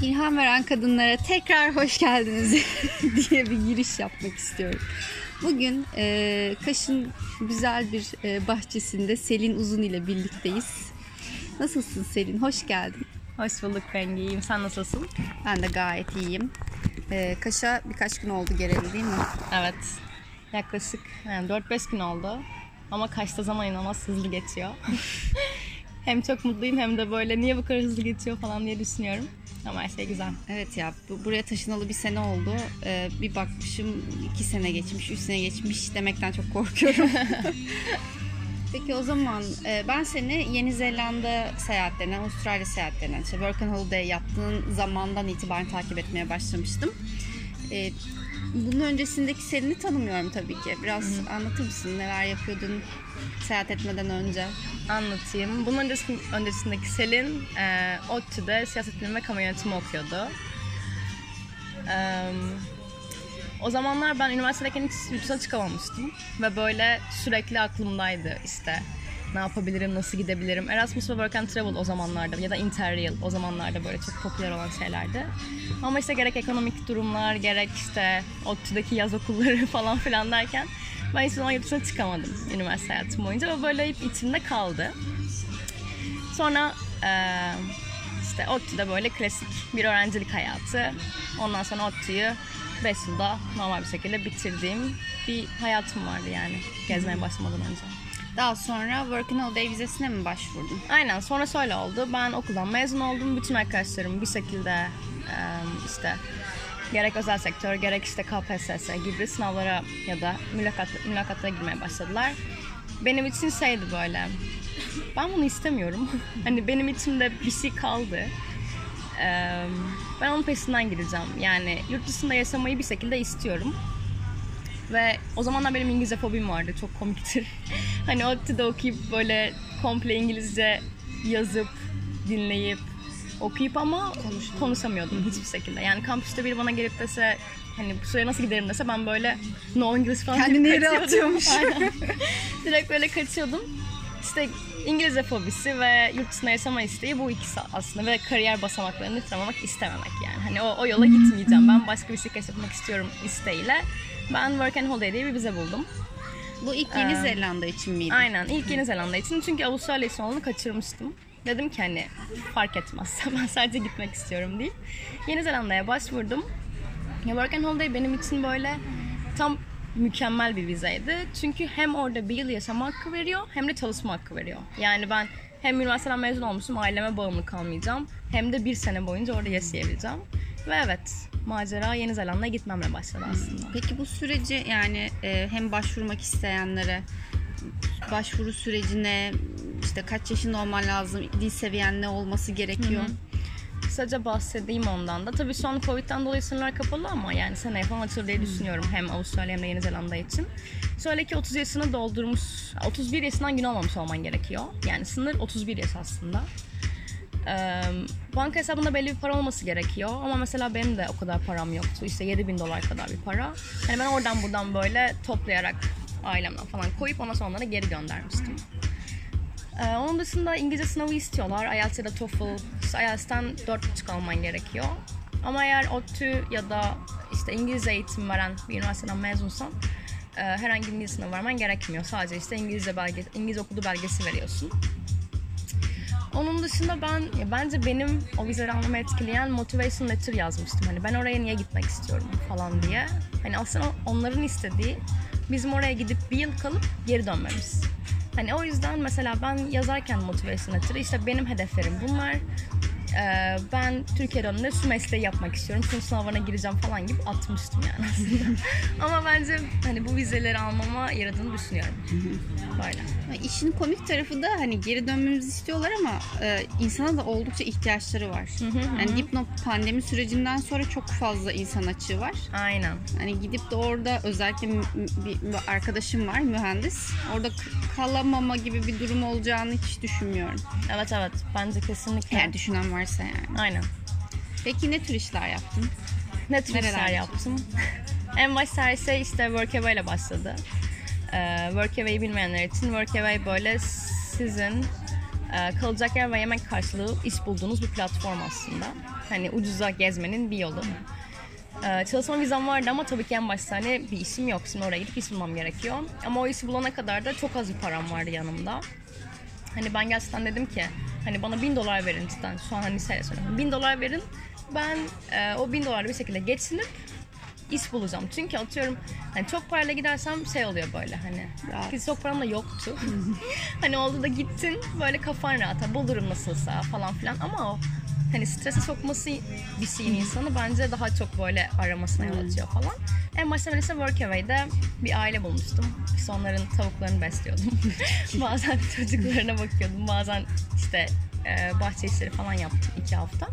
İlham veren kadınlara tekrar hoş geldiniz diye bir giriş yapmak istiyorum. Bugün e, Kaş'ın güzel bir e, bahçesinde Selin Uzun ile birlikteyiz. Nasılsın Selin? Hoş geldin. Hoş bulduk Bengi. İyiyim. Sen nasılsın? Ben de gayet iyiyim. E, Kaş'a birkaç gün oldu geleli değil mi? Evet. Yaklaşık yani 4-5 gün oldu. Ama kaçta zaman inanılmaz hızlı geçiyor. hem çok mutluyum hem de böyle niye bu kadar hızlı geçiyor falan diye düşünüyorum. Ama her şey güzel. Evet ya bu- buraya taşınalı bir sene oldu. E, bir bakmışım iki sene geçmiş, üç sene geçmiş demekten çok korkuyorum. Peki o zaman e, ben seni Yeni Zelanda seyahatlerinden, Avustralya seyahatlerinden, işte Work and Holiday yaptığın zamandan itibaren takip etmeye başlamıştım. E, bunun öncesindeki Selin'i tanımıyorum tabii ki. Biraz anlatır mısın neler yapıyordun seyahat etmeden önce? Anlatayım. Bunun öncesinde, öncesindeki Selin e, ODTÜ'de siyaset bilimi ve kamu yönetimi okuyordu. E, o zamanlar ben üniversitedeyken hiç yurt dışına çıkamamıştım. Ve böyle sürekli aklımdaydı işte ne yapabilirim, nasıl gidebilirim. Erasmus ve Work and Travel o zamanlarda ya da Interrail o zamanlarda böyle çok popüler olan şeylerdi. Ama işte gerek ekonomik durumlar, gerek işte ODTÜ'deki yaz okulları falan filan derken ben hiçbir zaman yurt çıkamadım üniversite hayatım boyunca ve böyle hep içimde kaldı. Sonra eee, işte ODTÜ'de böyle klasik bir öğrencilik hayatı. Ondan sonra ODTÜ'yü 5 yılda normal bir şekilde bitirdiğim bir hayatım vardı yani gezmeye başlamadan önce. Daha sonra Work and Holiday vizesine mi başvurdun? Aynen sonra şöyle oldu. Ben okuldan mezun oldum. Bütün arkadaşlarım bir şekilde işte gerek özel sektör gerek işte KPSS gibi sınavlara ya da mülakat, mülakatlara girmeye başladılar. Benim için şeydi böyle. Ben bunu istemiyorum. hani benim içimde bir şey kaldı. Ben onun peşinden gideceğim. Yani yurt dışında yaşamayı bir şekilde istiyorum. Ve o zamanlar benim İngilizce fobim vardı. Çok komiktir. hani ODTÜ'de okuyup böyle komple İngilizce yazıp, dinleyip, okuyup ama konuşamıyordum hiçbir şekilde. Yani kampüste biri bana gelip dese hani bu şuraya nasıl giderim dese ben böyle no İngiliz falan Kendini yere atıyormuş. Aynen. Direkt böyle kaçıyordum. İşte İngilizce fobisi ve yurt dışında yaşama isteği bu ikisi aslında ve kariyer basamaklarını tırmanmak istememek yani. Hani o, o yola gitmeyeceğim. Ben başka bir şey keşfetmek istiyorum isteğiyle. Ben Work and Holiday diye bir vize buldum. Bu ilk Yeni Ee, Zelanda için miydi? Aynen ilk Yeni Zelanda için çünkü Avustralya için olanı kaçırmıştım. Dedim ki hani fark etmez ben sadece gitmek istiyorum değil. Yeni Zelanda'ya başvurdum. Ya Work and Holiday benim için böyle tam mükemmel bir vizeydi. Çünkü hem orada bir yıl yaşama hakkı veriyor hem de çalışma hakkı veriyor. Yani ben hem üniversiteden mezun olmuşum aileme bağımlı kalmayacağım. Hem de bir sene boyunca orada yaşayabileceğim. Ve evet macera Yeni Zelanda'ya gitmemle başladı aslında. Peki bu süreci yani e, hem başvurmak isteyenlere başvuru sürecine işte kaç yaşında olman lazım, dil seviyen ne olması gerekiyor? Kısaca bahsedeyim ondan da. Tabii şu an Covid'den dolayı sınırlar kapalı ama yani seneye falan açılır diye düşünüyorum hem Avustralya hem de Yeni Zelanda için. Şöyle ki 30 yaşını doldurmuş, 31 yaşından gün olmamış olman gerekiyor. Yani sınır 31 yaş aslında. Banka hesabında belli bir para olması gerekiyor ama mesela benim de o kadar param yoktu. İşte 7000 dolar kadar bir para. Hani ben oradan buradan böyle toplayarak ailemden falan koyup ondan sonra onlara geri göndermiştim. Ee, onun dışında İngilizce sınavı istiyorlar. IELTS ya da TOEFL. İşte IELTS'ten 4.5 alman gerekiyor. Ama eğer ODTÜ ya da işte İngilizce eğitim veren bir üniversiteden mezunsan e, herhangi bir İngilizce sınavı vermen gerekmiyor. Sadece işte İngilizce belge, İngilizce okudu belgesi veriyorsun. Onun dışında ben ya bence benim o vizeleri almamı etkileyen motivation letter yazmıştım. Hani ben oraya niye gitmek istiyorum falan diye. Hani aslında onların istediği bizim oraya gidip bir yıl kalıp geri dönmemiz. Hani o yüzden mesela ben yazarken motivation letter'ı işte benim hedeflerim bunlar. Ee, ben Türkiye'ye döndüğümde şu mesleği yapmak istiyorum. Şunun sınavına gireceğim falan gibi atmıştım yani aslında. Ama bence hani bu vizeleri almama yaradığını düşünüyorum. Böyle. İşin komik tarafı da hani geri dönmemizi istiyorlar ama e, insana da oldukça ihtiyaçları var. Yani dipnot pandemi sürecinden sonra çok fazla insan açığı var. Aynen. Hani gidip de orada özellikle bir arkadaşım var mühendis. Orada kalamama gibi bir durum olacağını hiç düşünmüyorum. Evet evet bence kesinlikle. Eğer düşünen varsa yani. Aynen. Peki ne tür işler yaptın? Ne tür Nereler işler yaptım? en başta şey işte Workaway ile başladı. Ee, Workaway'i bilmeyenler için Workaway böyle sizin e, kalacak yer ve yemek karşılığı iş bulduğunuz bir platform aslında. Hani ucuza gezmenin bir yolu. E, çalışma vizem vardı ama tabii ki en başta hani bir işim yok. Şimdi oraya gidip iş bulmam gerekiyor. Ama o işi bulana kadar da çok az bir param vardı yanımda. Hani ben gerçekten dedim ki hani bana bin dolar verin cidden şu an hani liseyle söylüyorum. Bin dolar verin ben e, o bin dolarla bir şekilde geçinip iş bulacağım. Çünkü atıyorum hani çok parayla gidersem şey oluyor böyle hani Rahat. ki çok param da yoktu. hani oldu da gittin böyle kafan rahat ha, bulurum nasılsa falan filan ama o hani strese sokması bir şeyin insanı bence daha çok böyle aramasına yol açıyor falan. En başta ben işte Workaway'de bir aile bulmuştum. İşte onların tavuklarını besliyordum. bazen çocuklarına bakıyordum. Bazen işte e, bahçe işleri falan yaptım iki hafta.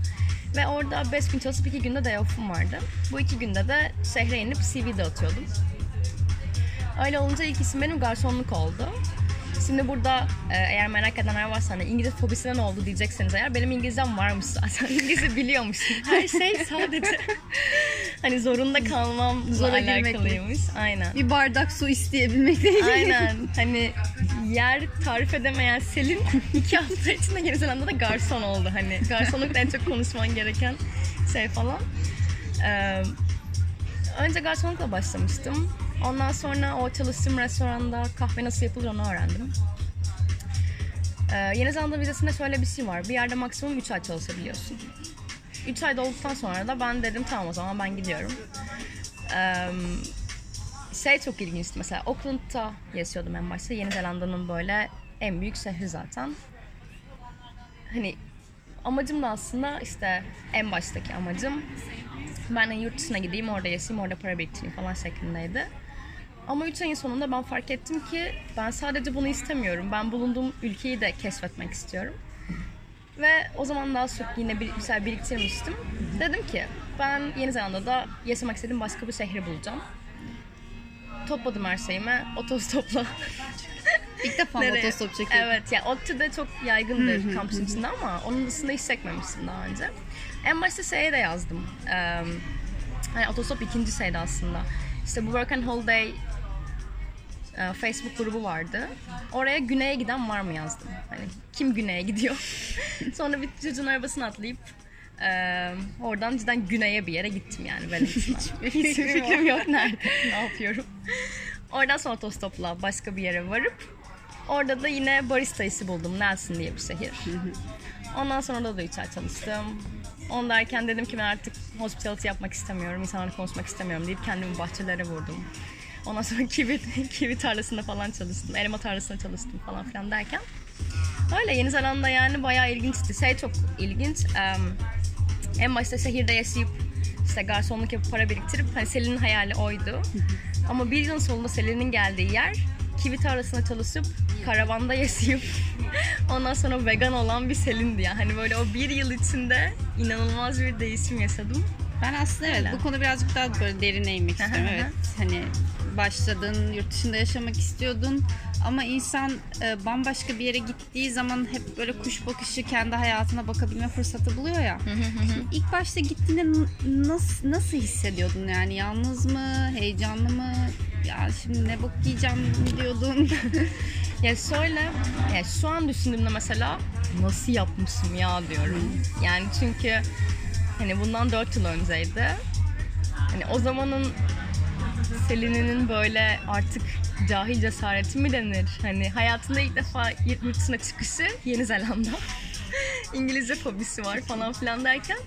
Ve orada 5 gün çalışıp iki günde day off'um vardı. Bu iki günde de şehre inip CV dağıtıyordum. Öyle olunca ilk isim benim garsonluk oldu. Şimdi burada e, eğer merak edenler varsa hani İngilizce fobisine ne oldu diyecekseniz eğer benim İngilizcem varmış zaten. İngilizce biliyormuşum. Her şey sadece hani zorunda kalmamla Zora alakalıymış. Aynen. Bir bardak su isteyebilmekle ilgili. Aynen. Hani yer tarif edemeyen Selin iki hafta içinde Yeni Zelanda'da garson oldu. Hani garsonluk en çok konuşman gereken şey falan. Ee, önce garsonlukla başlamıştım. Ondan sonra o çalıştığım restoranda kahve nasıl yapılır onu öğrendim. Ee, Yeni Zelanda vizesinde şöyle bir şey var. Bir yerde maksimum 3 ay çalışabiliyorsun. 3 ay dolduktan sonra da ben dedim tamam o zaman ben gidiyorum. Ee, şey çok ilginçti mesela Auckland'da yaşıyordum en başta. Yeni Zelanda'nın böyle en büyük şehri zaten. Hani amacım da aslında işte en baştaki amacım ben de yurt dışına gideyim orada yaşayayım orada para biriktireyim falan şeklindeydi. Ama 3 ayın sonunda ben fark ettim ki ben sadece bunu istemiyorum. Ben bulunduğum ülkeyi de keşfetmek istiyorum. Ve o zaman daha çok yine bir, şeyler biriktirmiştim. Dedim ki ben Yeni Zelanda'da yaşamak istediğim başka bir şehri bulacağım. Topladım her şeyimi otostopla. İlk defa Nereye? otostop çekiyorum. Evet ya ODTÜ'de çok yaygındır kampüsün içinde ama onun dışında hiç çekmemiştim daha önce. En başta şeye de yazdım. Ee, hani otostop ikinci şeydi aslında. İşte bu Work and Holiday e, Facebook grubu vardı. Oraya güneye giden var mı yazdım. Hani kim güneye gidiyor? Sonra bir çocuğun arabasına atlayıp e, oradan cidden güneye bir yere gittim yani benim için. Hiç fikrim yok nerede, ne yapıyorum. Oradan sonra otostopla başka bir yere varıp orada da yine barista işi buldum. Nelson diye bir şehir. Ondan sonra da da 3 ay çalıştım. On derken dedim ki ben artık hospitality yapmak istemiyorum, insanlarla konuşmak istemiyorum deyip kendimi bahçelere vurdum. Ondan sonra kivi, kivi tarlasında falan çalıştım, elma tarlasında çalıştım falan filan derken. Öyle Yeni Zelanda yani bayağı ilginçti. Şey çok ilginç. em, en başta şehirde yaşayıp işte garsonluk yapıp para biriktirip hani Selin'in hayali oydu. Ama bir yılın sonunda Selin'in geldiği yer kivi tarlasında çalışıp karavanda yaşayıp ondan sonra vegan olan bir Selin'di yani. Hani böyle o bir yıl içinde inanılmaz bir değişim yaşadım. Ben aslında evet Öyle. bu konu birazcık daha böyle derine inmek istiyorum. Evet hani başladın, yurt dışında yaşamak istiyordun ama insan e, bambaşka bir yere gittiği zaman hep böyle kuş bakışı kendi hayatına bakabilme fırsatı buluyor ya. Şimdi ilk başta gittiğinde nasıl nasıl hissediyordun yani yalnız mı, heyecanlı mı? Ya şimdi ne bok yiyeceğim diyordun? Ya şöyle, ya şu an düşündüğümde mesela nasıl yapmışım ya diyorum. Yani çünkü hani bundan 4 yıl önceydi. Hani o zamanın Selin'in böyle artık cahil cesareti mi denir? Hani hayatında ilk defa yurt dışına çıkışı Yeni Zelanda. İngilizce fobisi var falan filan derken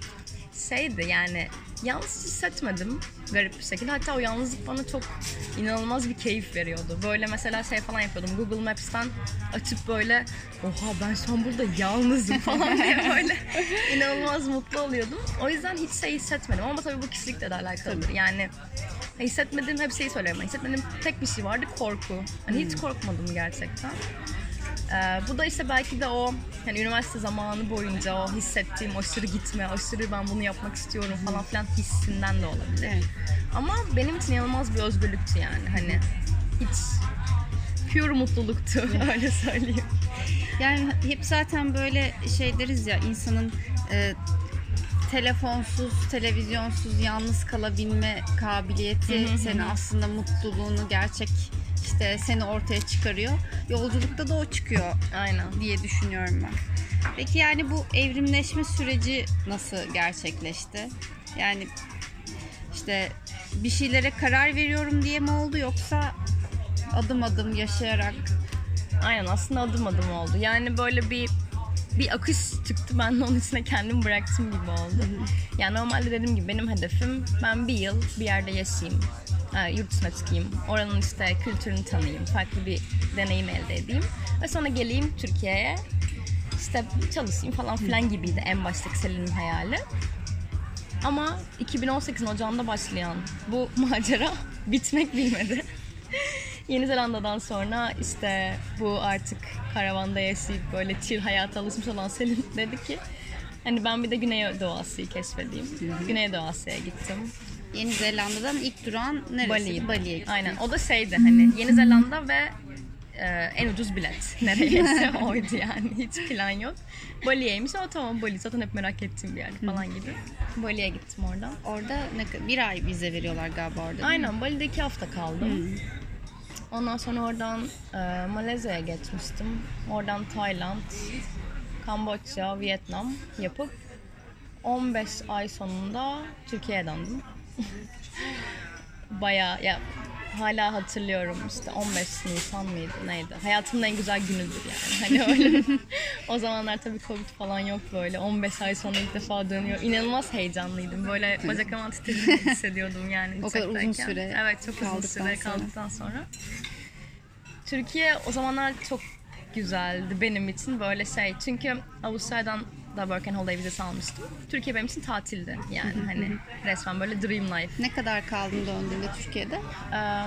şeydi yani yalnız hissetmedim garip bir şekilde. Hatta o yalnızlık bana çok inanılmaz bir keyif veriyordu. Böyle mesela şey falan yapıyordum. Google Maps'ten açıp böyle oha ben şu an burada yalnızım falan diye böyle inanılmaz mutlu oluyordum. O yüzden hiç şey hissetmedim ama tabii bu kişilikle de alakalıdır. Yani hissetmediğim hep şeyi söylüyorum. Hissetmediğim tek bir şey vardı korku. Hani hiç korkmadım gerçekten. Ee, bu da işte belki de o hani üniversite zamanı boyunca o hissettiğim aşırı gitme, aşırı ben bunu yapmak istiyorum falan filan hissinden de olabilir. Evet. Ama benim için inanılmaz bir özgürlüktü yani hani hiç pure mutluluktu öyle söyleyeyim. Yani hep zaten böyle şey deriz ya insanın e, telefonsuz, televizyonsuz yalnız kalabilme kabiliyeti senin aslında mutluluğunu gerçek işte seni ortaya çıkarıyor. Yolculukta da o çıkıyor Aynen. diye düşünüyorum ben. Peki yani bu evrimleşme süreci nasıl gerçekleşti? Yani işte bir şeylere karar veriyorum diye mi oldu yoksa adım adım yaşayarak Aynen aslında adım adım oldu. Yani böyle bir bir akış çıktı. Ben de onun içine kendimi bıraktım gibi oldu. Yani normalde dediğim gibi benim hedefim ben bir yıl bir yerde yaşayayım. Ha, yurt dışına çıkayım. Oranın işte kültürünü tanıyayım. Farklı bir deneyim elde edeyim. Ve sonra geleyim Türkiye'ye. işte çalışayım falan filan gibiydi en baştaki Selin'in hayali. Ama 2018'in ocağında başlayan bu macera bitmek bilmedi. Yeni Zelanda'dan sonra işte bu artık karavanda yaşayıp böyle chill hayata alışmış olan Selin dedi ki hani ben bir de Güney Doğu Asya'yı keşfedeyim. Güney Doğu Asya'ya gittim. Yeni Zelanda'dan ilk duran neresi? Bali'ydi. Bali'ye gittin. Aynen o da şeydi hani Yeni Zelanda ve e, en ucuz bilet. Nereyse oydu yani hiç plan yok. Bali'yeymiş ama tamam Bali zaten hep merak ettiğim bir yer falan gibi. Bali'ye gittim oradan. Orada ne, bir ay vize veriyorlar galiba orada. Aynen Bali'de iki hafta kaldım. Ondan sonra oradan e, Malezya'ya geçmiştim. Oradan Tayland, Kamboçya, Vietnam yapıp 15 ay sonunda Türkiye'ye döndüm. Baya ya hala hatırlıyorum işte 15 Nisan mıydı neydi? Hayatımın en güzel günüdür yani. Hani öyle. o zamanlar tabii Covid falan yok böyle. 15 ay sonra ilk defa dönüyor. İnanılmaz heyecanlıydım. Böyle bacak aman titrediğimi hissediyordum yani. O kadar uzun süre Evet çok uzun süre kaldıktan sonra. Türkiye o zamanlar çok güzeldi benim için böyle şey. Çünkü Avustralya'dan da Work and Holiday vizesi almıştım. Türkiye benim için tatildi yani hani resmen böyle dream life. Ne kadar kaldın döndüğünde Türkiye'de? Eee,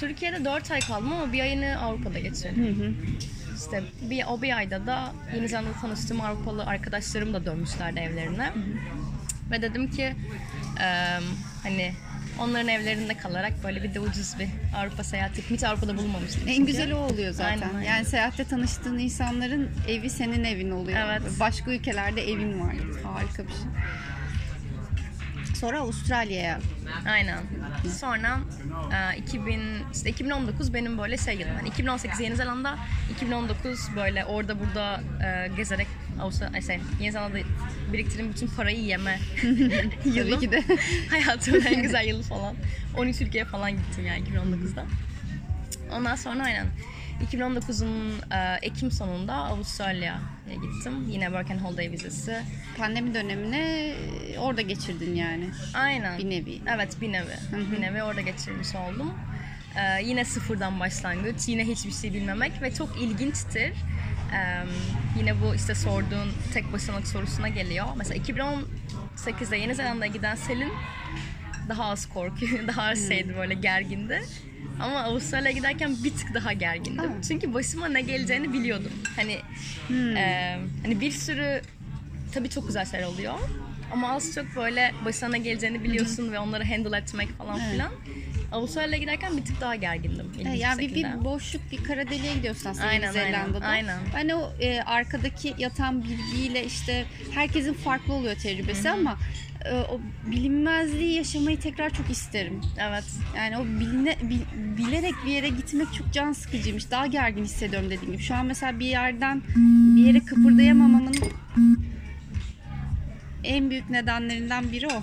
Türkiye'de 4 ay kaldım ama bir ayını Avrupa'da geçirdim. İşte bir, o bir ayda da Yeni Zelanda'da tanıştığım Avrupalı arkadaşlarım da dönmüşlerdi evlerine. Ve dedim ki eee, hani onların evlerinde kalarak böyle bir de ucuz bir Avrupa seyahati hiç Avrupa'da bulunmamıştım. En çünkü. güzeli o oluyor zaten. Aynen, aynen. Yani seyahatte tanıştığın insanların evi senin evin oluyor. Evet. Başka ülkelerde evin var. Harika bir şey. Sonra Avustralya'ya. Aynen. Sonra e, 2000 işte 2019 benim böyle şey yılım. Yani 2018 Yeni Zelanda, 2019 böyle orada burada e, gezerek Avustralya şey, Yeni Zelanda'da biriktirdiğim bütün parayı yeme yılım. Tabii ki de. Hayatımın en güzel yılı falan. 13 ülkeye falan gittim yani 2019'da. Ondan sonra aynen 2019'un e, Ekim sonunda Avustralya'ya gittim. Yine Work and Holiday vizesi. Pandemi dönemine orada geçirdin yani. Aynen. Bir nevi. Evet bir nevi. Bir nevi orada geçirmiş oldum. Ee, yine sıfırdan başlangıç, yine hiçbir şey bilmemek ve çok ilginçtir. Ee, yine bu işte sorduğun tek başınalık sorusuna geliyor. Mesela 2018'de Yeni Zelanda'ya giden Selin daha az korkuyor, daha az şeydi böyle gergindi. Ama Avustralya'ya giderken bir tık daha gergindim. Aa. Çünkü başıma ne geleceğini biliyordum. Hani e, hani bir sürü tabii çok güzel şeyler oluyor. Ama az çok böyle başına geleceğini biliyorsun ve onları handle etmek falan Evet. filan. Avustralya'ya giderken bir tık daha gergindim. E, bir yani bir, şekilde. bir boşluk, bir kara deliğe gidiyorsun aslında Aynen, Yeni aynen, Zelanda'da. aynen. Ben o e, arkadaki yatan bilgiyle işte herkesin farklı oluyor tecrübesi ama e, o bilinmezliği yaşamayı tekrar çok isterim. Evet. Yani o biline, bil- bilerek bir yere gitmek çok can sıkıcıymış. Daha gergin hissediyorum dediğim gibi. Şu an mesela bir yerden bir yere kıpırdayamamamın en büyük nedenlerinden biri o.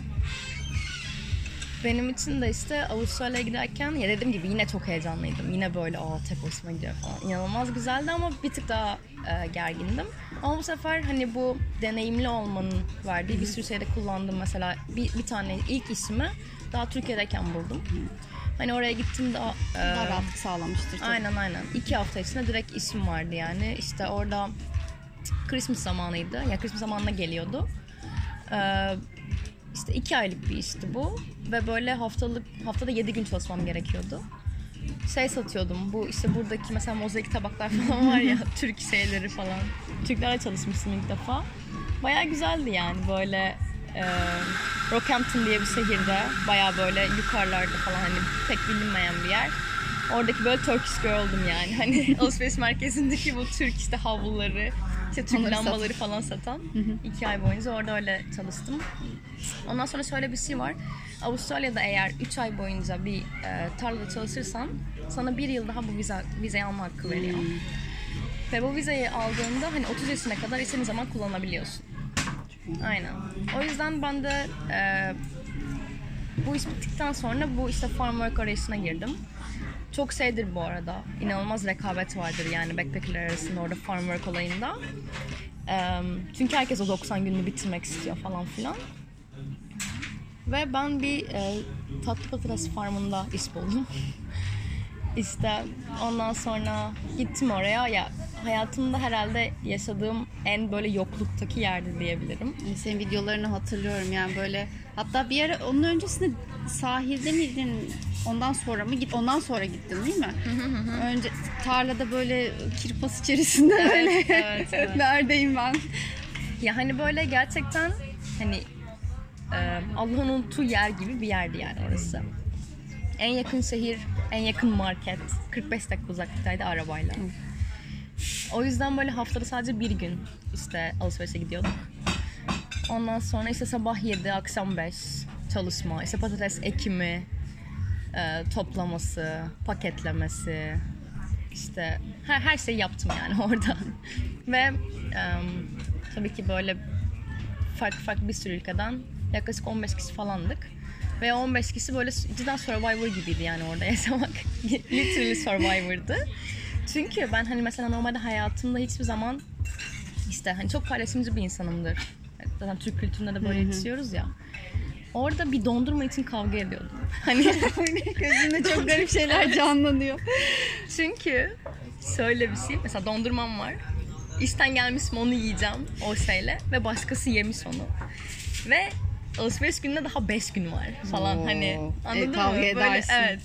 Benim için de işte Avustralya'ya giderken ya dediğim gibi yine çok heyecanlıydım. Yine böyle aa tek başıma gidiyor falan. İnanılmaz güzeldi ama bir tık daha e, gergindim. Ama bu sefer hani bu deneyimli olmanın verdiği bir sürü şeyde kullandım. Mesela bir, bir tane ilk işimi daha Türkiye'deyken buldum. Hani oraya gittim daha... e, Daha rahatlık sağlamıştır tabii. Aynen aynen. İki hafta içinde direkt işim vardı yani. İşte orada Christmas zamanıydı. Ya Christmas zamanına geliyordu. Ee, işte iki aylık bir işti bu. Ve böyle haftalık haftada yedi gün çalışmam gerekiyordu. Şey satıyordum. Bu işte buradaki mesela mozaik tabaklar falan var ya. Türk şeyleri falan. Türklerle çalışmıştım ilk defa. Bayağı güzeldi yani böyle e, Rockhampton diye bir şehirde bayağı böyle yukarılarda falan hani pek bilinmeyen bir yer. Oradaki böyle Turkish girl'dum yani. Hani alışveriş merkezindeki bu Türk işte havluları, İşte Onları lambaları falan satan. iki ay boyunca orada öyle çalıştım. Ondan sonra şöyle bir şey var. Avustralya'da eğer 3 ay boyunca bir e, tarlada çalışırsan sana bir yıl daha bu vize, vizeyi alma hakkı veriyor. Ve bu vizeyi aldığında hani 30 yaşına kadar istediğin zaman kullanabiliyorsun. Aynen. O yüzden ben de e, bu iş bittikten sonra bu işte farm work arayışına girdim. Çok şeydir bu arada. İnanılmaz rekabet vardır yani backpackerler arasında orada farm work olayında. Çünkü herkes o 90 gününü bitirmek istiyor falan filan. Ve ben bir e, tatlı patates farmında iş buldum. İşte ondan sonra gittim oraya ya hayatımda herhalde yaşadığım en böyle yokluktaki yerdi diyebilirim. Senin videolarını hatırlıyorum yani böyle. Hatta bir ara onun öncesinde sahilde miydin? Ondan sonra mı git? Ondan sonra gittin değil mi? Önce tarlada böyle kirpas içerisinde böyle. evet, evet. Neredeyim ben? Ya hani böyle gerçekten hani Allah'ın unuttuğu yer gibi bir yerdi yani orası. En yakın şehir, en yakın market 45 dakika uzaklıktaydı arabayla. O yüzden böyle haftada sadece bir gün işte alışverişe gidiyorduk. Ondan sonra işte sabah 7, akşam 5 çalışma, işte patates ekimi, e, toplaması, paketlemesi, işte her, her şeyi yaptım yani orada. Ve tabii ki böyle farklı farklı bir sürü ülkeden yaklaşık 15 kişi falandık. Ve 15 kişi böyle cidden Survivor gibiydi yani orada yaşamak. Literally Survivor'dı. Çünkü ben hani mesela normalde hayatımda hiçbir zaman işte hani çok paylaşımcı bir insanımdır. Zaten Türk kültüründe de böyle yetişiyoruz ya. Orada bir dondurma için kavga ediyordum. Hani Gözümde çok garip şeyler canlanıyor. çünkü şöyle bir şey. Mesela dondurmam var. İşten gelmişim onu yiyeceğim o şeyle ve başkası yemiş onu. Ve alışveriş gününe daha 5 gün var falan Oo. hani E, anladın kavga mı? Böyle, edersin. evet.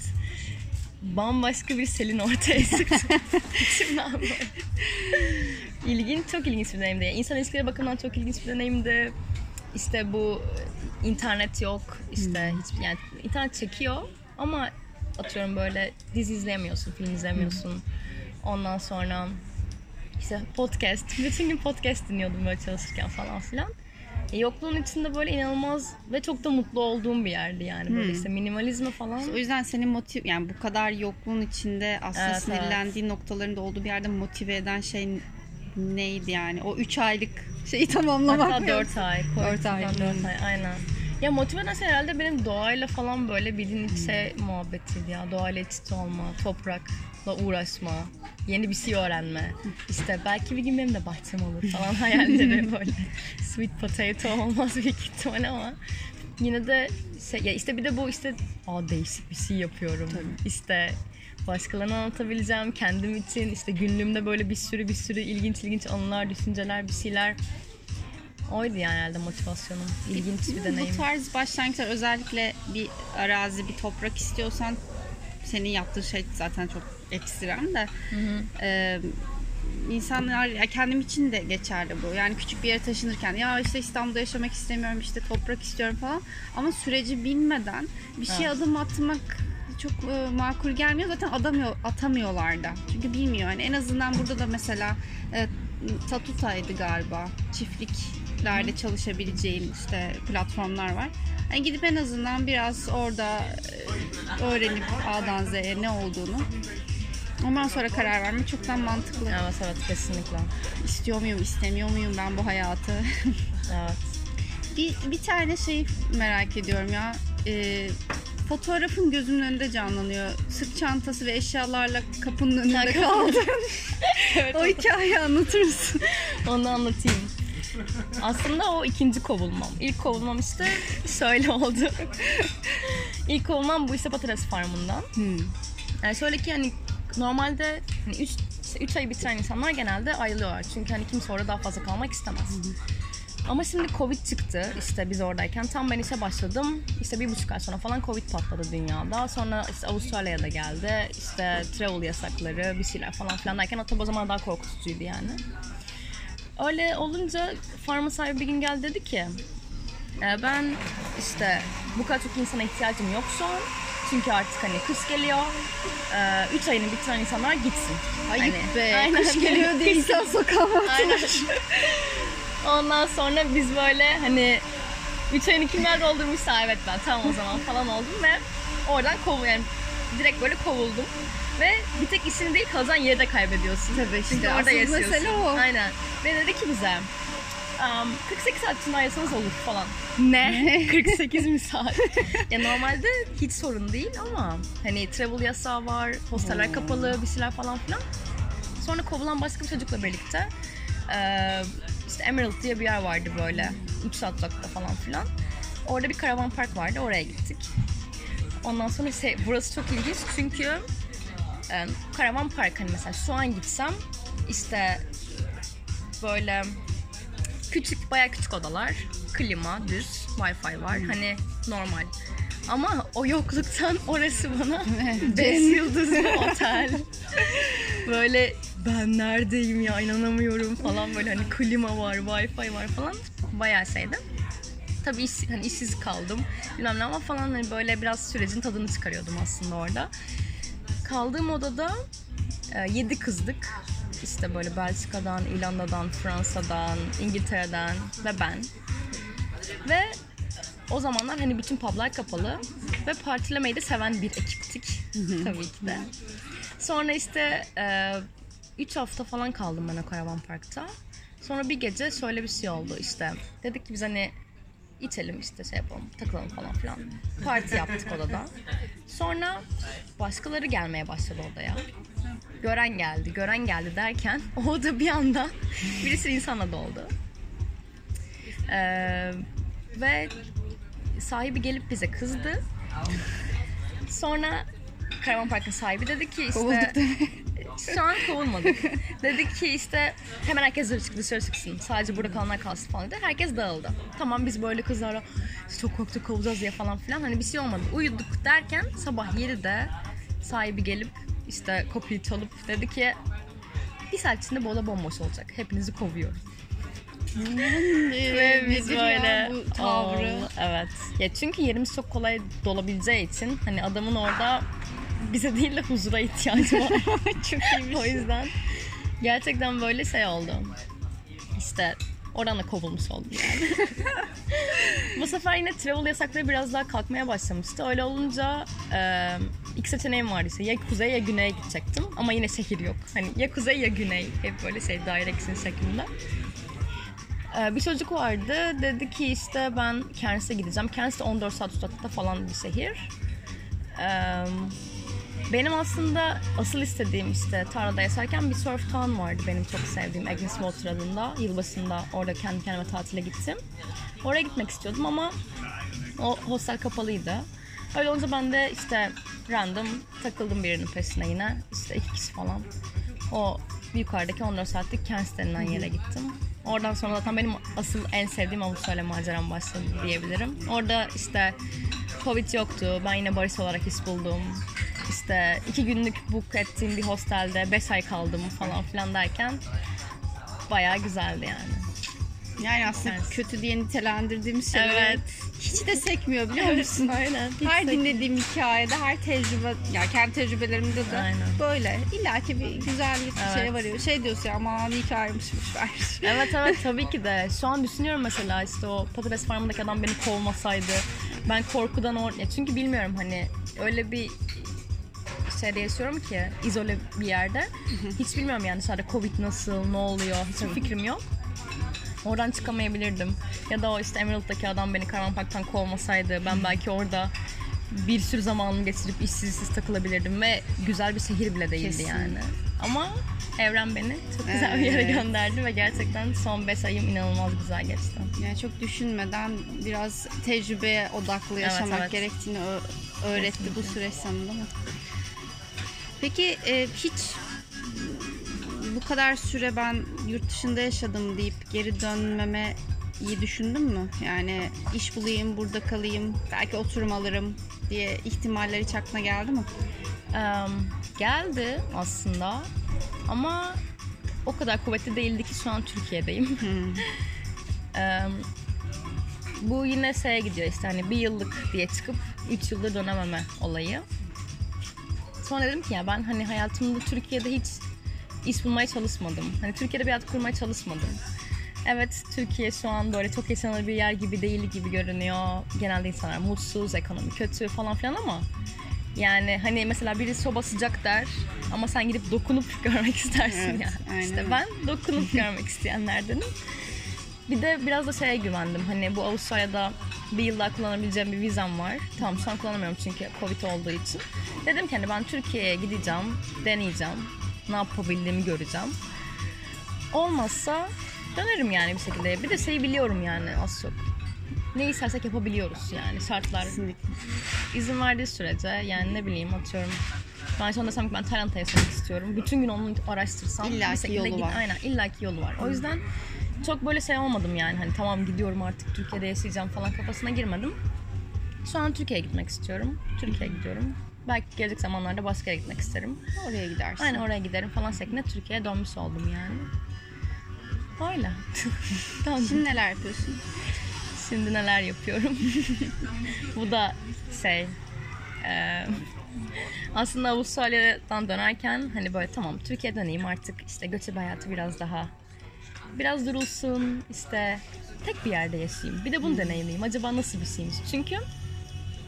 Bambaşka bir Selin ortaya çıktı. İçimden böyle. İlginç, çok ilginç bir deneyimdi. İnsan ilişkileri bakımından çok ilginç bir deneyimdi. İşte bu e, internet yok. İşte Hmm. hiç yani internet çekiyor ama atıyorum böyle dizi izleyemiyorsun, film izleyemiyorsun. Ondan sonra işte podcast. Bütün gün podcast dinliyordum böyle çalışırken falan filan. E, yokluğun içinde böyle inanılmaz ve çok da mutlu olduğum bir yerdi yani. Böyle Hmm. işte minimalizmi falan. O yüzden senin motiv yani bu kadar yokluğun içinde aslında Evet, sinirlendiğin noktalarında olduğu bir yerde motive eden şey neydi yani? O 3 aylık şeyi tamamlamak Hatta mı 4 ay. Dört ay. 4 ay aynen. Ya motive şey herhalde benim doğayla falan böyle bildiğin iç şey muhabbetiydi ya. Doğayla iç içe olma, toprakla uğraşma, yeni bir şey öğrenme. İşte belki bir gün benim de bahçem olur falan hayalleri böyle. Sweet potato olmaz büyük ihtimal ama yine de şey, ya işte bir de bu işte aa değişik bir şey yapıyorum. İşte başkalarına anlatabileceğim kendim için işte günlüğümde böyle bir sürü bir sürü ilginç ilginç anılar, düşünceler, bir şeyler Oydu yani herhalde motivasyonum. İlginç bir deneyim. Bu tarz başlangıçlar özellikle bir arazi, bir toprak istiyorsan senin yaptığın şey zaten çok ekstrem de. Ee, insanlar ya kendim için de geçerli bu. Yani küçük bir yere taşınırken ya işte İstanbul'da yaşamak istemiyorum işte toprak istiyorum falan ama süreci bilmeden bir şey Evet. adım atmak çok e, makul gelmiyor. Zaten adamıyor, atamıyorlar da. Çünkü bilmiyor. Yani en azından burada da mesela e, Tatuta'ydı galiba. Çiftliklerde çalışabileceğin işte platformlar var. Yani gidip en azından biraz orada e, öğrenip A'dan Z'ye ne olduğunu ondan sonra karar vermek çoktan mantıklı. Evet evet kesinlikle. İstiyor muyum, istemiyor muyum ben bu hayatı? Evet. bir, bir tane şey merak ediyorum ya. Ee, fotoğrafın gözümün önünde canlanıyor. Sırt çantası ve eşyalarla kapının önünde kaldın. evet o hikayeyi anlatır mısın? onu anlatayım. Aslında o ikinci kovulmam. İlk kovulmam işte şöyle oldu. İlk kovulmam bu işte patates farmından. Yani şöyle ki hani normalde hani 3 3 ay bitiren insanlar genelde ayrılıyorlar. Çünkü hani kimse orada daha fazla kalmak istemez. Ama şimdi Covid çıktı işte biz oradayken. Tam ben işe başladım. İşte bir buçuk ay sonra falan Covid patladı dünyada. Sonra işte Avustralya'da geldi. İşte travel yasakları bir şeyler falan filan derken o tabii o zaman daha korkutucuydu yani. Öyle olunca farma sahibi bir gün geldi dedi ki "E, ben işte bu kadar çok insana ihtiyacım yok şu an. Çünkü artık hani kış geliyor. 3 ayını bitiren insanlar gitsin. Ayıp Hani, be. aynen. Kış geliyor diye insan sokağa atılır? Ondan sonra biz böyle hani 3 ayını kimler doldurmuşsa evet ben tamam o zaman falan oldum ve oradan kovul yani direkt böyle kovuldum. Ve bir tek işini değil kalacağın yeri de kaybediyorsun. Tabii işte, Çünkü orada yaşıyorsun. mesele o. Aynen. Ve dedi ki bize "Am, 48 saat için ayrılsanız olur falan. Ne? 48 mi saat? ya normalde hiç sorun değil ama hani travel yasağı var, hosteller Hmm. kapalı, bir şeyler falan filan. Sonra kovulan başka bir çocukla birlikte işte Emerald diye bir yer vardı böyle. 3 saat uzakta falan filan. Orada bir karavan park vardı. Oraya gittik. Ondan sonra şey, burası çok ilginç çünkü e, karavan park hani mesela şu an gitsem işte böyle küçük bayağı küçük odalar, klima, düz, wifi var. Hani normal. Ama o yokluktan orası bana 5 yıldızlı otel. böyle ben neredeyim ya inanamıyorum falan böyle hani klima var, wifi var falan. Bayağı şeydi. Tabii iş, hani işsiz kaldım. Bilmem ne ama falan hani böyle biraz sürecin tadını çıkarıyordum aslında orada. Kaldığım odada e, 7 kızdık. İşte böyle Belçika'dan, İrlanda'dan, Fransa'dan, İngiltere'den ve ben. Ve o zamanlar hani bütün publar kapalı ve partilemeyi de seven bir ekiptik tabii ki de. Sonra işte 3 hafta falan kaldım ben o karavan parkta. Sonra bir gece şöyle bir şey oldu işte. Dedik ki biz hani içelim işte şey yapalım, takılalım falan filan. Parti yaptık odada. Sonra başkaları gelmeye başladı odaya. Gören geldi, gören geldi derken o oda bir anda birisi insanla doldu. Ee, ve sahibi gelip bize kızdı. Sonra Karavan Park'ın sahibi dedi ki işte şu an kovulmadık. Dedik ki işte hemen herkes dışarı, çık- dışarı çıksın. Sadece burada kalanlar kalsın falan dedi. Herkes dağıldı. Tamam biz böyle kızlarla "Biz çok korktuk kovulacağız diye falan filan. Hani bir şey olmadı. Uyuduk derken sabah 7'de sahibi gelip işte kapıyı çalıp dedi ki bir saat içinde bu oda bomboş olacak. Hepinizi kovuyorum. Ve biz Nedir böyle ya bu tavrı? "Aa, evet. Ya çünkü yerimiz çok kolay dolabileceği için hani adamın orada bize değil de huzura ihtiyacı var. Çok iyiymiş. o yüzden gerçekten böyle şey oldu. İşte oradan da kovulmuş oldum yani. Bu sefer yine travel yasakları biraz daha kalkmaya başlamıştı. Öyle olunca e, iki seçeneğim vardı işte. Ya kuzey ya güneye gidecektim. Ama yine şehir yok. Hani ya kuzey ya güney. Hep böyle şey direction şeklinde. Ee, bir çocuk vardı. Dedi ki işte ben Cairns'e gideceğim. Cairns de 14 saat uzaklıkta falan bir şehir. Ee, benim aslında asıl istediğim işte tarlada yaşarken bir surf town vardı benim çok sevdiğim Agnes Water adında. Yılbaşında orada kendi kendime tatile gittim. Oraya gitmek istiyordum ama o hostel kapalıydı. Öyle olunca ben de işte random takıldım birinin peşine yine. İşte iki kişi falan. O yukarıdaki 14 saatlik Cairns denilen yere gittim. Oradan sonra zaten benim asıl en sevdiğim Avustralya maceram başladı diyebilirim. Orada işte Covid yoktu. Ben yine barış olarak iş buldum. İşte iki günlük book ettiğim bir hostelde 5 ay kaldım falan filan derken bayağı güzeldi yani. Yani aslında Evet. kötü diye nitelendirdiğimiz şeyler Evet. hiç de sekmiyor biliyor musun? Aynen. Hiç Her sekmiyor. dinlediğim hikayede, her tecrübe, ya kendi tecrübelerimde de Aynen. böyle. İlla ki bir güzellik bir Evet. şeye varıyor. Şey diyorsun ya aman ayrılmışmış ver. Evet evet tabii ki de. Şu an düşünüyorum mesela işte o patates farmındaki adam beni kovmasaydı. Ben korkudan or... Çünkü bilmiyorum hani öyle bir şeyde yaşıyorum ki izole bir yerde. Hiç bilmiyorum yani dışarıda Covid nasıl, ne oluyor hiçbir fikrim yok. Oradan çıkamayabilirdim. Ya da o işte Emerald'daki adam beni Karavan Park'tan kovmasaydı ben belki orada bir sürü zamanımı geçirip işsiz işsiz takılabilirdim ve güzel bir şehir bile değildi Kesin. yani. Ama evren beni çok güzel bir yere Evet. gönderdi ve gerçekten son 5 ayım inanılmaz güzel geçti. Yani çok düşünmeden biraz tecrübeye odaklı yaşamak evet. gerektiğini ö- öğretti bu süreç mi? Peki e, hiç bu kadar süre ben yurt dışında yaşadım deyip geri dönmeme iyi düşündün mü? Yani iş bulayım, burada kalayım, belki oturum alırım diye ihtimaller hiç aklına geldi mi? Eee, geldi aslında ama o kadar kuvvetli değildi ki şu an Türkiye'deyim. Eee, bu yine şeye gidiyor işte hani bir yıllık diye çıkıp 3 yıldır dönememe olayı. Sonra dedim ki ya ben hani hayatımda Türkiye'de hiç iş bulmaya çalışmadım. Hani Türkiye'de bir hayat kurmaya çalışmadım. Evet Türkiye şu an böyle çok yaşanır bir yer gibi değil gibi görünüyor. Genelde insanlar mutsuz, ekonomi kötü falan filan ama yani hani mesela biri soba sıcak der ama sen gidip dokunup görmek istersin Evet, ya. aynen İşte ben dokunup görmek isteyenlerdenim. Bir de biraz da şeye güvendim. Hani bu Avustralya'da bir yıl daha kullanabileceğim bir vizem var. Tamam şu an kullanamıyorum çünkü Covid olduğu için. Dedim ki hani ben Türkiye'ye gideceğim, deneyeceğim. Ne yapabildiğimi göreceğim. Olmazsa dönerim yani bir şekilde. Bir de şeyi biliyorum yani az çok. Ne istersek yapabiliyoruz yani şartlar Kesinlikle. izin verdiği sürece yani ne bileyim atıyorum. Ben şu an desem ki ben Tayland'da yaşamak istiyorum. Bütün gün onu araştırsam İlla ki yolu git- var. Aynen illaki yolu var. O yüzden çok böyle şey olmadım yani hani tamam gidiyorum artık Türkiye'de yaşayacağım falan kafasına girmedim. Şu an Türkiye'ye gitmek istiyorum. Türkiye'ye gidiyorum. Belki gelecek zamanlarda başka yere gitmek isterim. Oraya gidersin. Aynen oraya giderim falan şeklinde Türkiye'ye dönmüş oldum yani. Öyle. Döndüm. Şimdi neler yapıyorsun? Şimdi neler yapıyorum? Bu da şey e, aslında Avustralya'dan dönerken hani böyle tamam Türkiye'ye döneyim artık işte göçebe hayatı biraz daha biraz durulsun işte tek bir yerde yaşayayım. Bir de bunu deneyimleyeyim. Acaba nasıl bir şeymiş? Çünkü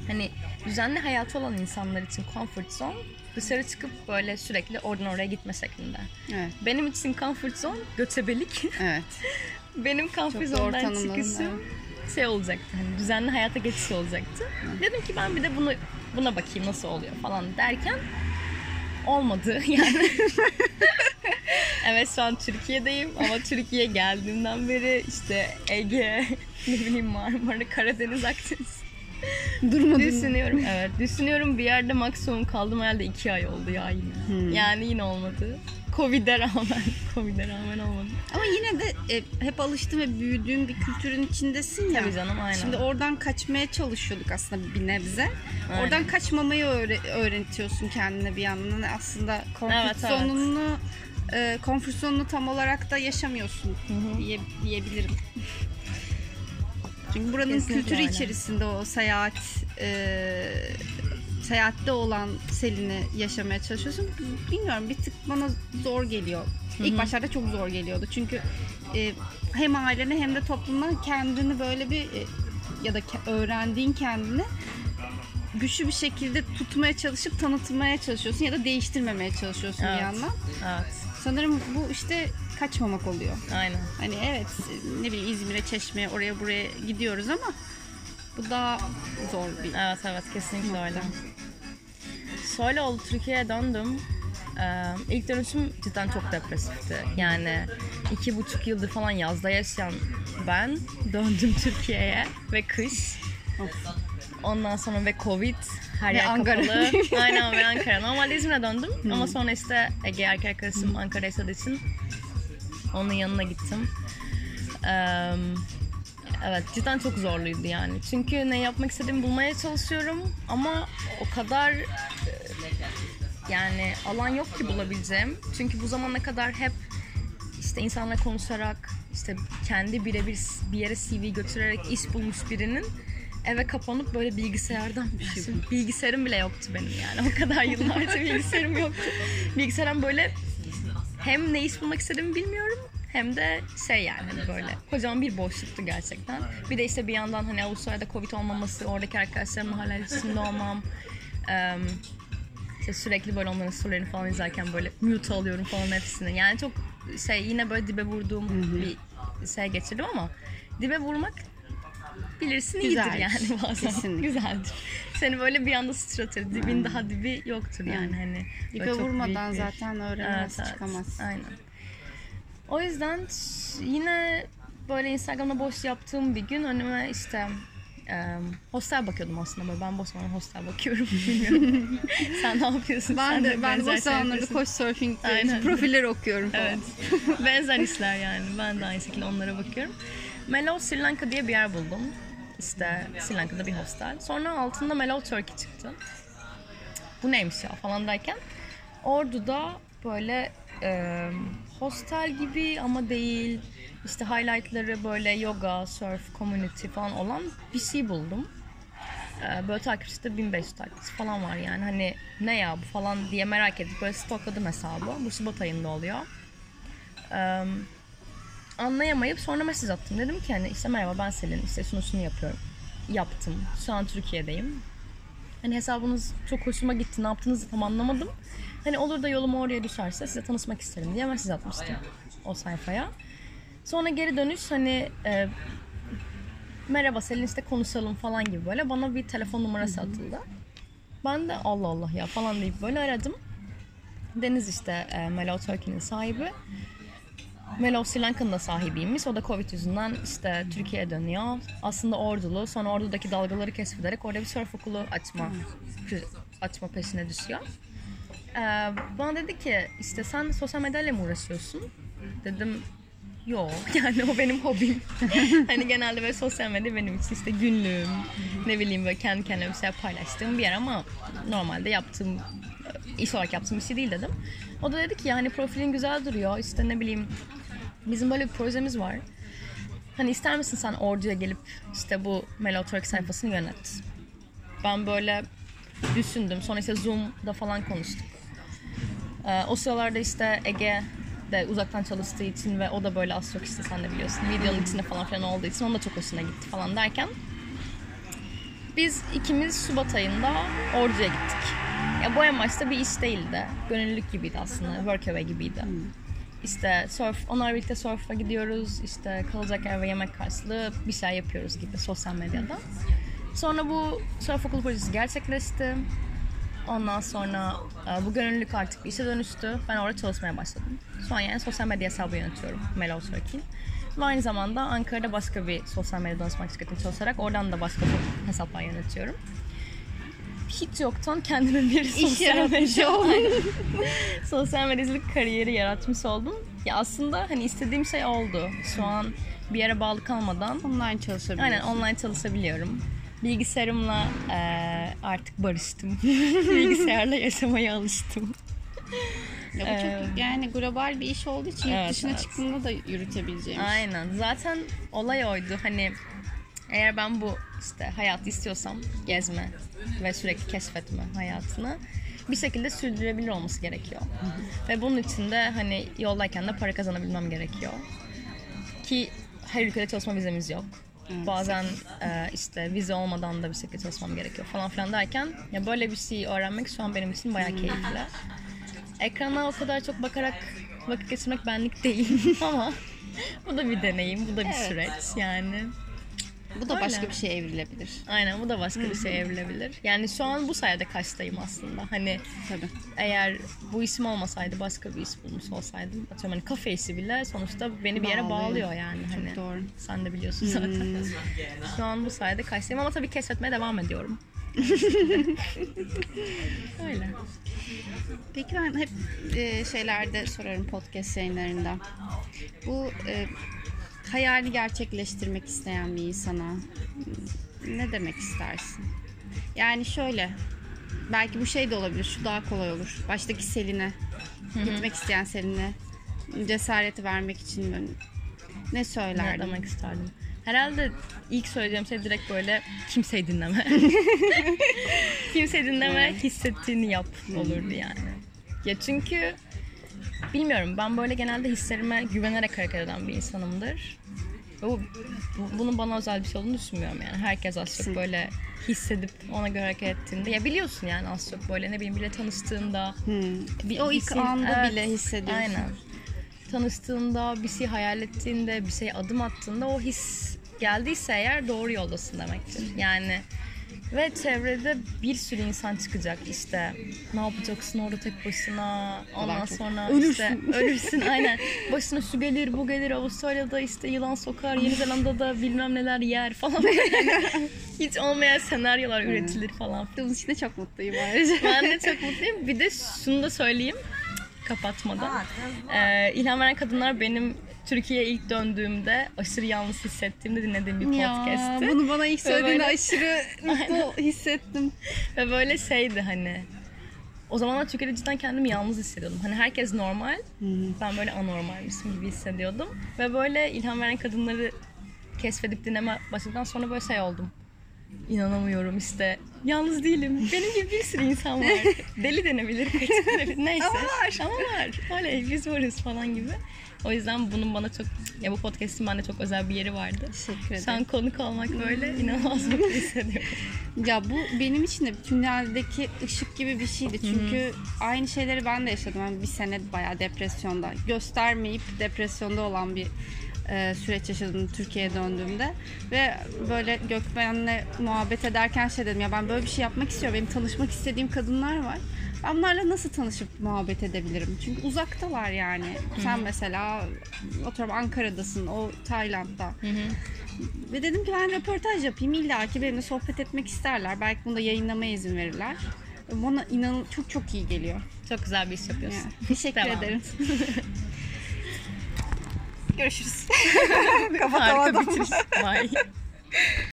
hani düzenli hayatı olan insanlar için comfort zone dışarı çıkıp böyle sürekli oradan oraya gitme şeklinde. Evet. Benim için comfort zone göçebelik. Evet. Benim comfort zone'dan çıkışım şey olacaktı. Hani düzenli hayata geçiş olacaktı. Dedim ki ben bir de bunu buna bakayım nasıl oluyor falan derken olmadı yani. evet şu an Türkiye'deyim ama Türkiye geldiğimden beri işte Ege, ne bileyim Marmara, Karadeniz, Akdeniz Durmadın. düşünüyorum. Evet düşünüyorum bir yerde maksimum kaldım herhalde iki ay oldu ya yine. Yani yine olmadı. Covid'e rağmen, Covid'e rağmen olmadı. Ama yine de e, hep alıştığın ve büyüdüğün bir kültürün içindesin ya. Tabii canım, aynen. Şimdi oradan kaçmaya çalışıyorduk aslında bir nebze. Aynen. Oradan kaçmamayı öğre- öğretiyorsun kendine bir yandan. Hani Aslında comfort Evet, evet. zonunu e, zonunu tam olarak da yaşamıyorsun diye, diyebilirim. Çünkü buranın Kesinlikle kültürü öyle. içerisinde o seyahat e, seyahatte olan Selin'i yaşamaya çalışıyorsun. Bilmiyorum bir tık bana zor geliyor. İlk başlarda çok zor geliyordu. Çünkü e, hem ailene hem de toplumdan kendini böyle bir e, ya da ke- öğrendiğin kendini güçlü bir şekilde tutmaya çalışıp tanıtmaya çalışıyorsun ya da değiştirmemeye çalışıyorsun Evet. bir yandan. Evet, Sanırım bu işte kaçmamak oluyor. aynen. Hani evet ne bileyim İzmir'e, Çeşme'ye oraya buraya gidiyoruz ama bu daha zor bir Evet evet kesinlikle Nokta. öyle. Şöyle oldu Türkiye'ye döndüm. Ee, ilk dönüşüm cidden çok depresifti. Yani iki buçuk yıldır falan yazda yaşayan ben döndüm Türkiye'ye ve kış. Ondan sonra ve Covid her Ve yer Ankara. kapalı. Aynen ve Ankara. Normalde İzmir'e döndüm ama sonra işte Ege erkek arkadaşım Ankara yaşadığı için onun yanına gittim. Ee, Evet cidden çok zorluydu yani. Çünkü ne yapmak istediğimi bulmaya çalışıyorum ama o kadar yani alan yok ki bulabileceğim. Çünkü bu zamana kadar hep işte insanla konuşarak işte kendi birebir bir yere CV götürerek iş bulmuş birinin eve kapanıp böyle bilgisayardan Şimdi bilgisayarım bile yoktu benim yani. O kadar yıllarca bilgisayarım yoktu. Bilgisayarım böyle hem ne iş bulmak istediğimi bilmiyorum hem de şey yani hani böyle kocaman bir boşluktu gerçekten. Bir de işte bir yandan hani Avustralya'da Covid olmaması, oradaki arkadaşlarımla hala iletişimde olmam. Eee, işte sürekli böyle onların sorularını falan izlerken böyle mute alıyorum falan hepsini. Yani çok şey yine böyle dibe vurduğum bir şey geçirdim ama dibe vurmak bilirsin iyidir Güzeldir. yani bazen. Kesinlikle. Güzeldir. Seni böyle bir anda sıçratır. Dibin daha dibi yoktur yani Yani. hani. Çok vurmadan bir- zaten öğrenemez, çıkamaz. Aynen. O yüzden yine böyle Instagram'da boş yaptığım bir gün önüme işte e, hostel bakıyordum aslında böyle ben boş zaman hostel bakıyorum bilmiyorum. Sen ne yapıyorsun? Ben Sen de ben benzer bu şey zamanlarda koç surfing profilleri okuyorum falan. Evet. Benzer işler yani. Ben de aynı şekilde onlara bakıyorum. Mellow Sri Lanka diye bir yer buldum. İşte Sri Lanka'da bir hostel. Sonra altında Mellow Turkey çıktı. Bu neymiş ya falan derken Ordu'da böyle e, hostel gibi ama değil. İşte highlightları böyle yoga, surf, community falan olan bir şey buldum. Ee, böyle takipçisi de 1500 takipçisi falan var yani. Hani ne ya bu falan diye merak edip böyle stokladım hesabı. Bu Şubat ayında oluyor. Anlayamayıp sonra mesaj attım. Dedim ki hani işte merhaba ben Selin işte şunu şunu yapıyorum. Yaptım. Şu an Türkiye'deyim. Hani hesabınız çok hoşuma gitti. Ne yaptığınızı tam anlamadım. Hani olur da yolum oraya düşerse size tanışmak isterim diye mesaj atmıştım o sayfaya. Sonra geri dönüş hani e, merhaba Selin işte konuşalım falan gibi böyle bana bir telefon numarası atıldı. Ben de Allah Allah ya falan deyip böyle aradım. Deniz işte e, Melo Turkey'nin sahibi. Melo Sri Lanka'nın da sahibiymiş. O da Covid yüzünden işte Türkiye'ye dönüyor. Aslında ordulu. Sonra ordudaki dalgaları keşfederek orada bir surf okulu açma açma peşine düşüyor. Ee, bana dedi ki işte sen sosyal medyayla mı uğraşıyorsun? Dedim yok yani o benim hobim. hani genelde böyle sosyal medya benim için işte günlüğüm ne bileyim böyle kendi kendime bir şey paylaştığım bir yer ama normalde yaptığım iş olarak yaptığım bir şey değil dedim. O da dedi ki yani profilin güzel duruyor işte ne bileyim bizim böyle bir projemiz var. Hani ister misin sen orduya gelip işte bu Melo Turk sayfasını yönet. Ben böyle düşündüm. Sonra işte Zoom'da falan konuştuk. Ee, o sıralarda işte Ege de uzaktan çalıştığı için ve o da böyle az çok işte sen de biliyorsun videonun içinde falan filan olduğu için onun da çok hoşuna gitti falan derken biz ikimiz Şubat ayında Ordu'ya gittik. Ya bu başta bir iş değildi. Gönüllülük gibiydi aslında. Workaway gibiydi. İşte surf, onlar birlikte surf'a gidiyoruz. İşte kalacak ev ve yemek karşılığı bir şey yapıyoruz gibi sosyal medyada. Sonra bu surf okulu projesi gerçekleşti. Ondan sonra e, bu gönüllülük artık bir işe dönüştü. Ben orada çalışmaya başladım. Şu an yani sosyal medya hesabı yönetiyorum. Mellow Turkey. Ve aynı zamanda Ankara'da başka bir sosyal medya danışmak şirketinde çalışarak oradan da başka hesaplar yönetiyorum. Hiç yoktan kendime bir sosyal medya, sosyal medyacılık kariyeri yaratmış oldum. Ya aslında hani istediğim şey oldu. Şu an bir yere bağlı kalmadan Online çalışabiliyorsun. Aynen online çalışabiliyorum. Bilgisayarımla eee, artık barıştım. Bilgisayarla yaşamaya alıştım. Ya bu çok yani global bir iş olduğu için yurt Evet, dışına evet. çıktığında da yürütebileceğim. Aynen. Zaten olay oydu. Hani eğer ben bu işte hayatı istiyorsam gezme ve sürekli keşfetme hayatını bir şekilde sürdürebilir olması gerekiyor. Ve bunun için de hani yoldayken de para kazanabilmem gerekiyor. Ki her ülkede çalışma vizemiz yok. Bazen e, işte vize olmadan da bir şekilde çalışmam gerekiyor falan filan derken ya böyle bir şey öğrenmek şu an benim için bayağı keyifli. Ekrana o kadar çok bakarak vakit geçirmek benlik değil ama bu da bir deneyim, bu da bir Evet. süreç yani. Bu da Öyle. başka bir şey evrilebilir. Aynen bu da başka bir şey evrilebilir. Yani şu an bu sayede kaçtayım aslında. Hani Tabii. eğer bu isim olmasaydı başka bir iş bulmuş olsaydım atıyorum hani kafe işi bile sonuçta beni bir yere Bağlıyor. bağlıyor yani. Çok hani doğru. Sen de biliyorsun zaten. Şu an bu sayede kaçtayım ama tabii keşfetmeye devam ediyorum. Öyle. Peki ben hep e, şeylerde sorarım podcast yayınlarında. Bu e, hayali gerçekleştirmek isteyen bir insana ne demek istersin? Yani şöyle belki bu şey de olabilir, şu daha kolay olur. Baştaki Selin'e, gitmek isteyen Selin'e cesareti vermek için böyle ne Ne söylerdin? demek isterdim. Herhalde ilk söyleyeceğim şey direkt böyle kimseyi dinleme. kimseyi dinleme, hissettiğini yap olurdu yani. Ya çünkü bilmiyorum ben böyle genelde hislerime güvenerek hareket eden bir insanımdır. Bu, bu- bunun bana özel bir şey olduğunu düşünmüyorum yani. Herkes az çok böyle hissedip ona göre hareket ettiğinde ya biliyorsun yani az çok böyle ne bileyim bile tanıştığında bir, O ilk bir şey- anda Evet, bile hissediyorsun. Aynen. Tanıştığında, bir şey hayal ettiğinde, bir şey adım attığında o his geldiyse eğer doğru yoldasın demektir. Yani ve çevrede bir sürü insan çıkacak işte. Ne yapacaksın orada tek başına? Ondan sonra Ölürsün. işte ölürsün. aynen. Başına şu gelir bu gelir. Avustralya'da işte yılan sokar Yeni Zelanda'da bilmem neler yer falan. Yani hiç olmayan senaryolar üretilir falan. Bunun için de çok mutluyum ayrıca. ben de çok mutluyum. Bir de şunu da söyleyeyim. Kapatmadan. Ee, İlham veren kadınlar benim Türkiye'ye ilk döndüğümde aşırı yalnız hissettiğimde dinlediğim bir Ya podcast'ti. bunu bana ilk söylediğinde böyle- aşırı mutlu hissettim. Ve böyle şeydi hani o zamanlar Türkiye'de cidden kendimi yalnız hissediyordum. Hani herkes normal, ben böyle anormalmişim gibi hissediyordum. Ve böyle ilham veren kadınları keşfedip dinleme başladıktan sonra böyle şey oldum. inanamıyorum işte. Yalnız değilim. Benim gibi bir sürü insan var. Deli denebilir, kaçık denebilir. Neyse. Ama var. Ama var. Oley biz varız falan gibi. O yüzden bunun bana çok, ya bu podcast'in bende çok özel bir yeri vardı. Teşekkür ederim. Şu an konuk olmak böyle inanılmaz mutlu hissediyorum. Ya bu benim için de tüneldeki ışık gibi bir şeydi. Çünkü aynı şeyleri ben de yaşadım. Ben bir sene bayağı depresyonda. Göstermeyip depresyonda olan bir e, süreç yaşadım Türkiye'ye döndüğümde. Ve böyle Gökmen'le muhabbet ederken şey dedim ya ben böyle bir şey yapmak istiyorum. Benim tanışmak istediğim kadınlar var. Ben bunlarla nasıl tanışıp muhabbet edebilirim? Çünkü uzaktalar yani. Sen mesela oturuyorum Ankara'dasın, o Tayland'da. Ve dedim ki ben röportaj yapayım. İlla ki benimle sohbet etmek isterler. Belki bunu da yayınlamaya izin verirler. Bana inanın çok çok iyi geliyor. Çok güzel bir iş yapıyorsun. Yani, teşekkür Devam. ederim. Görüşürüz. Harika bitiriş. Bye.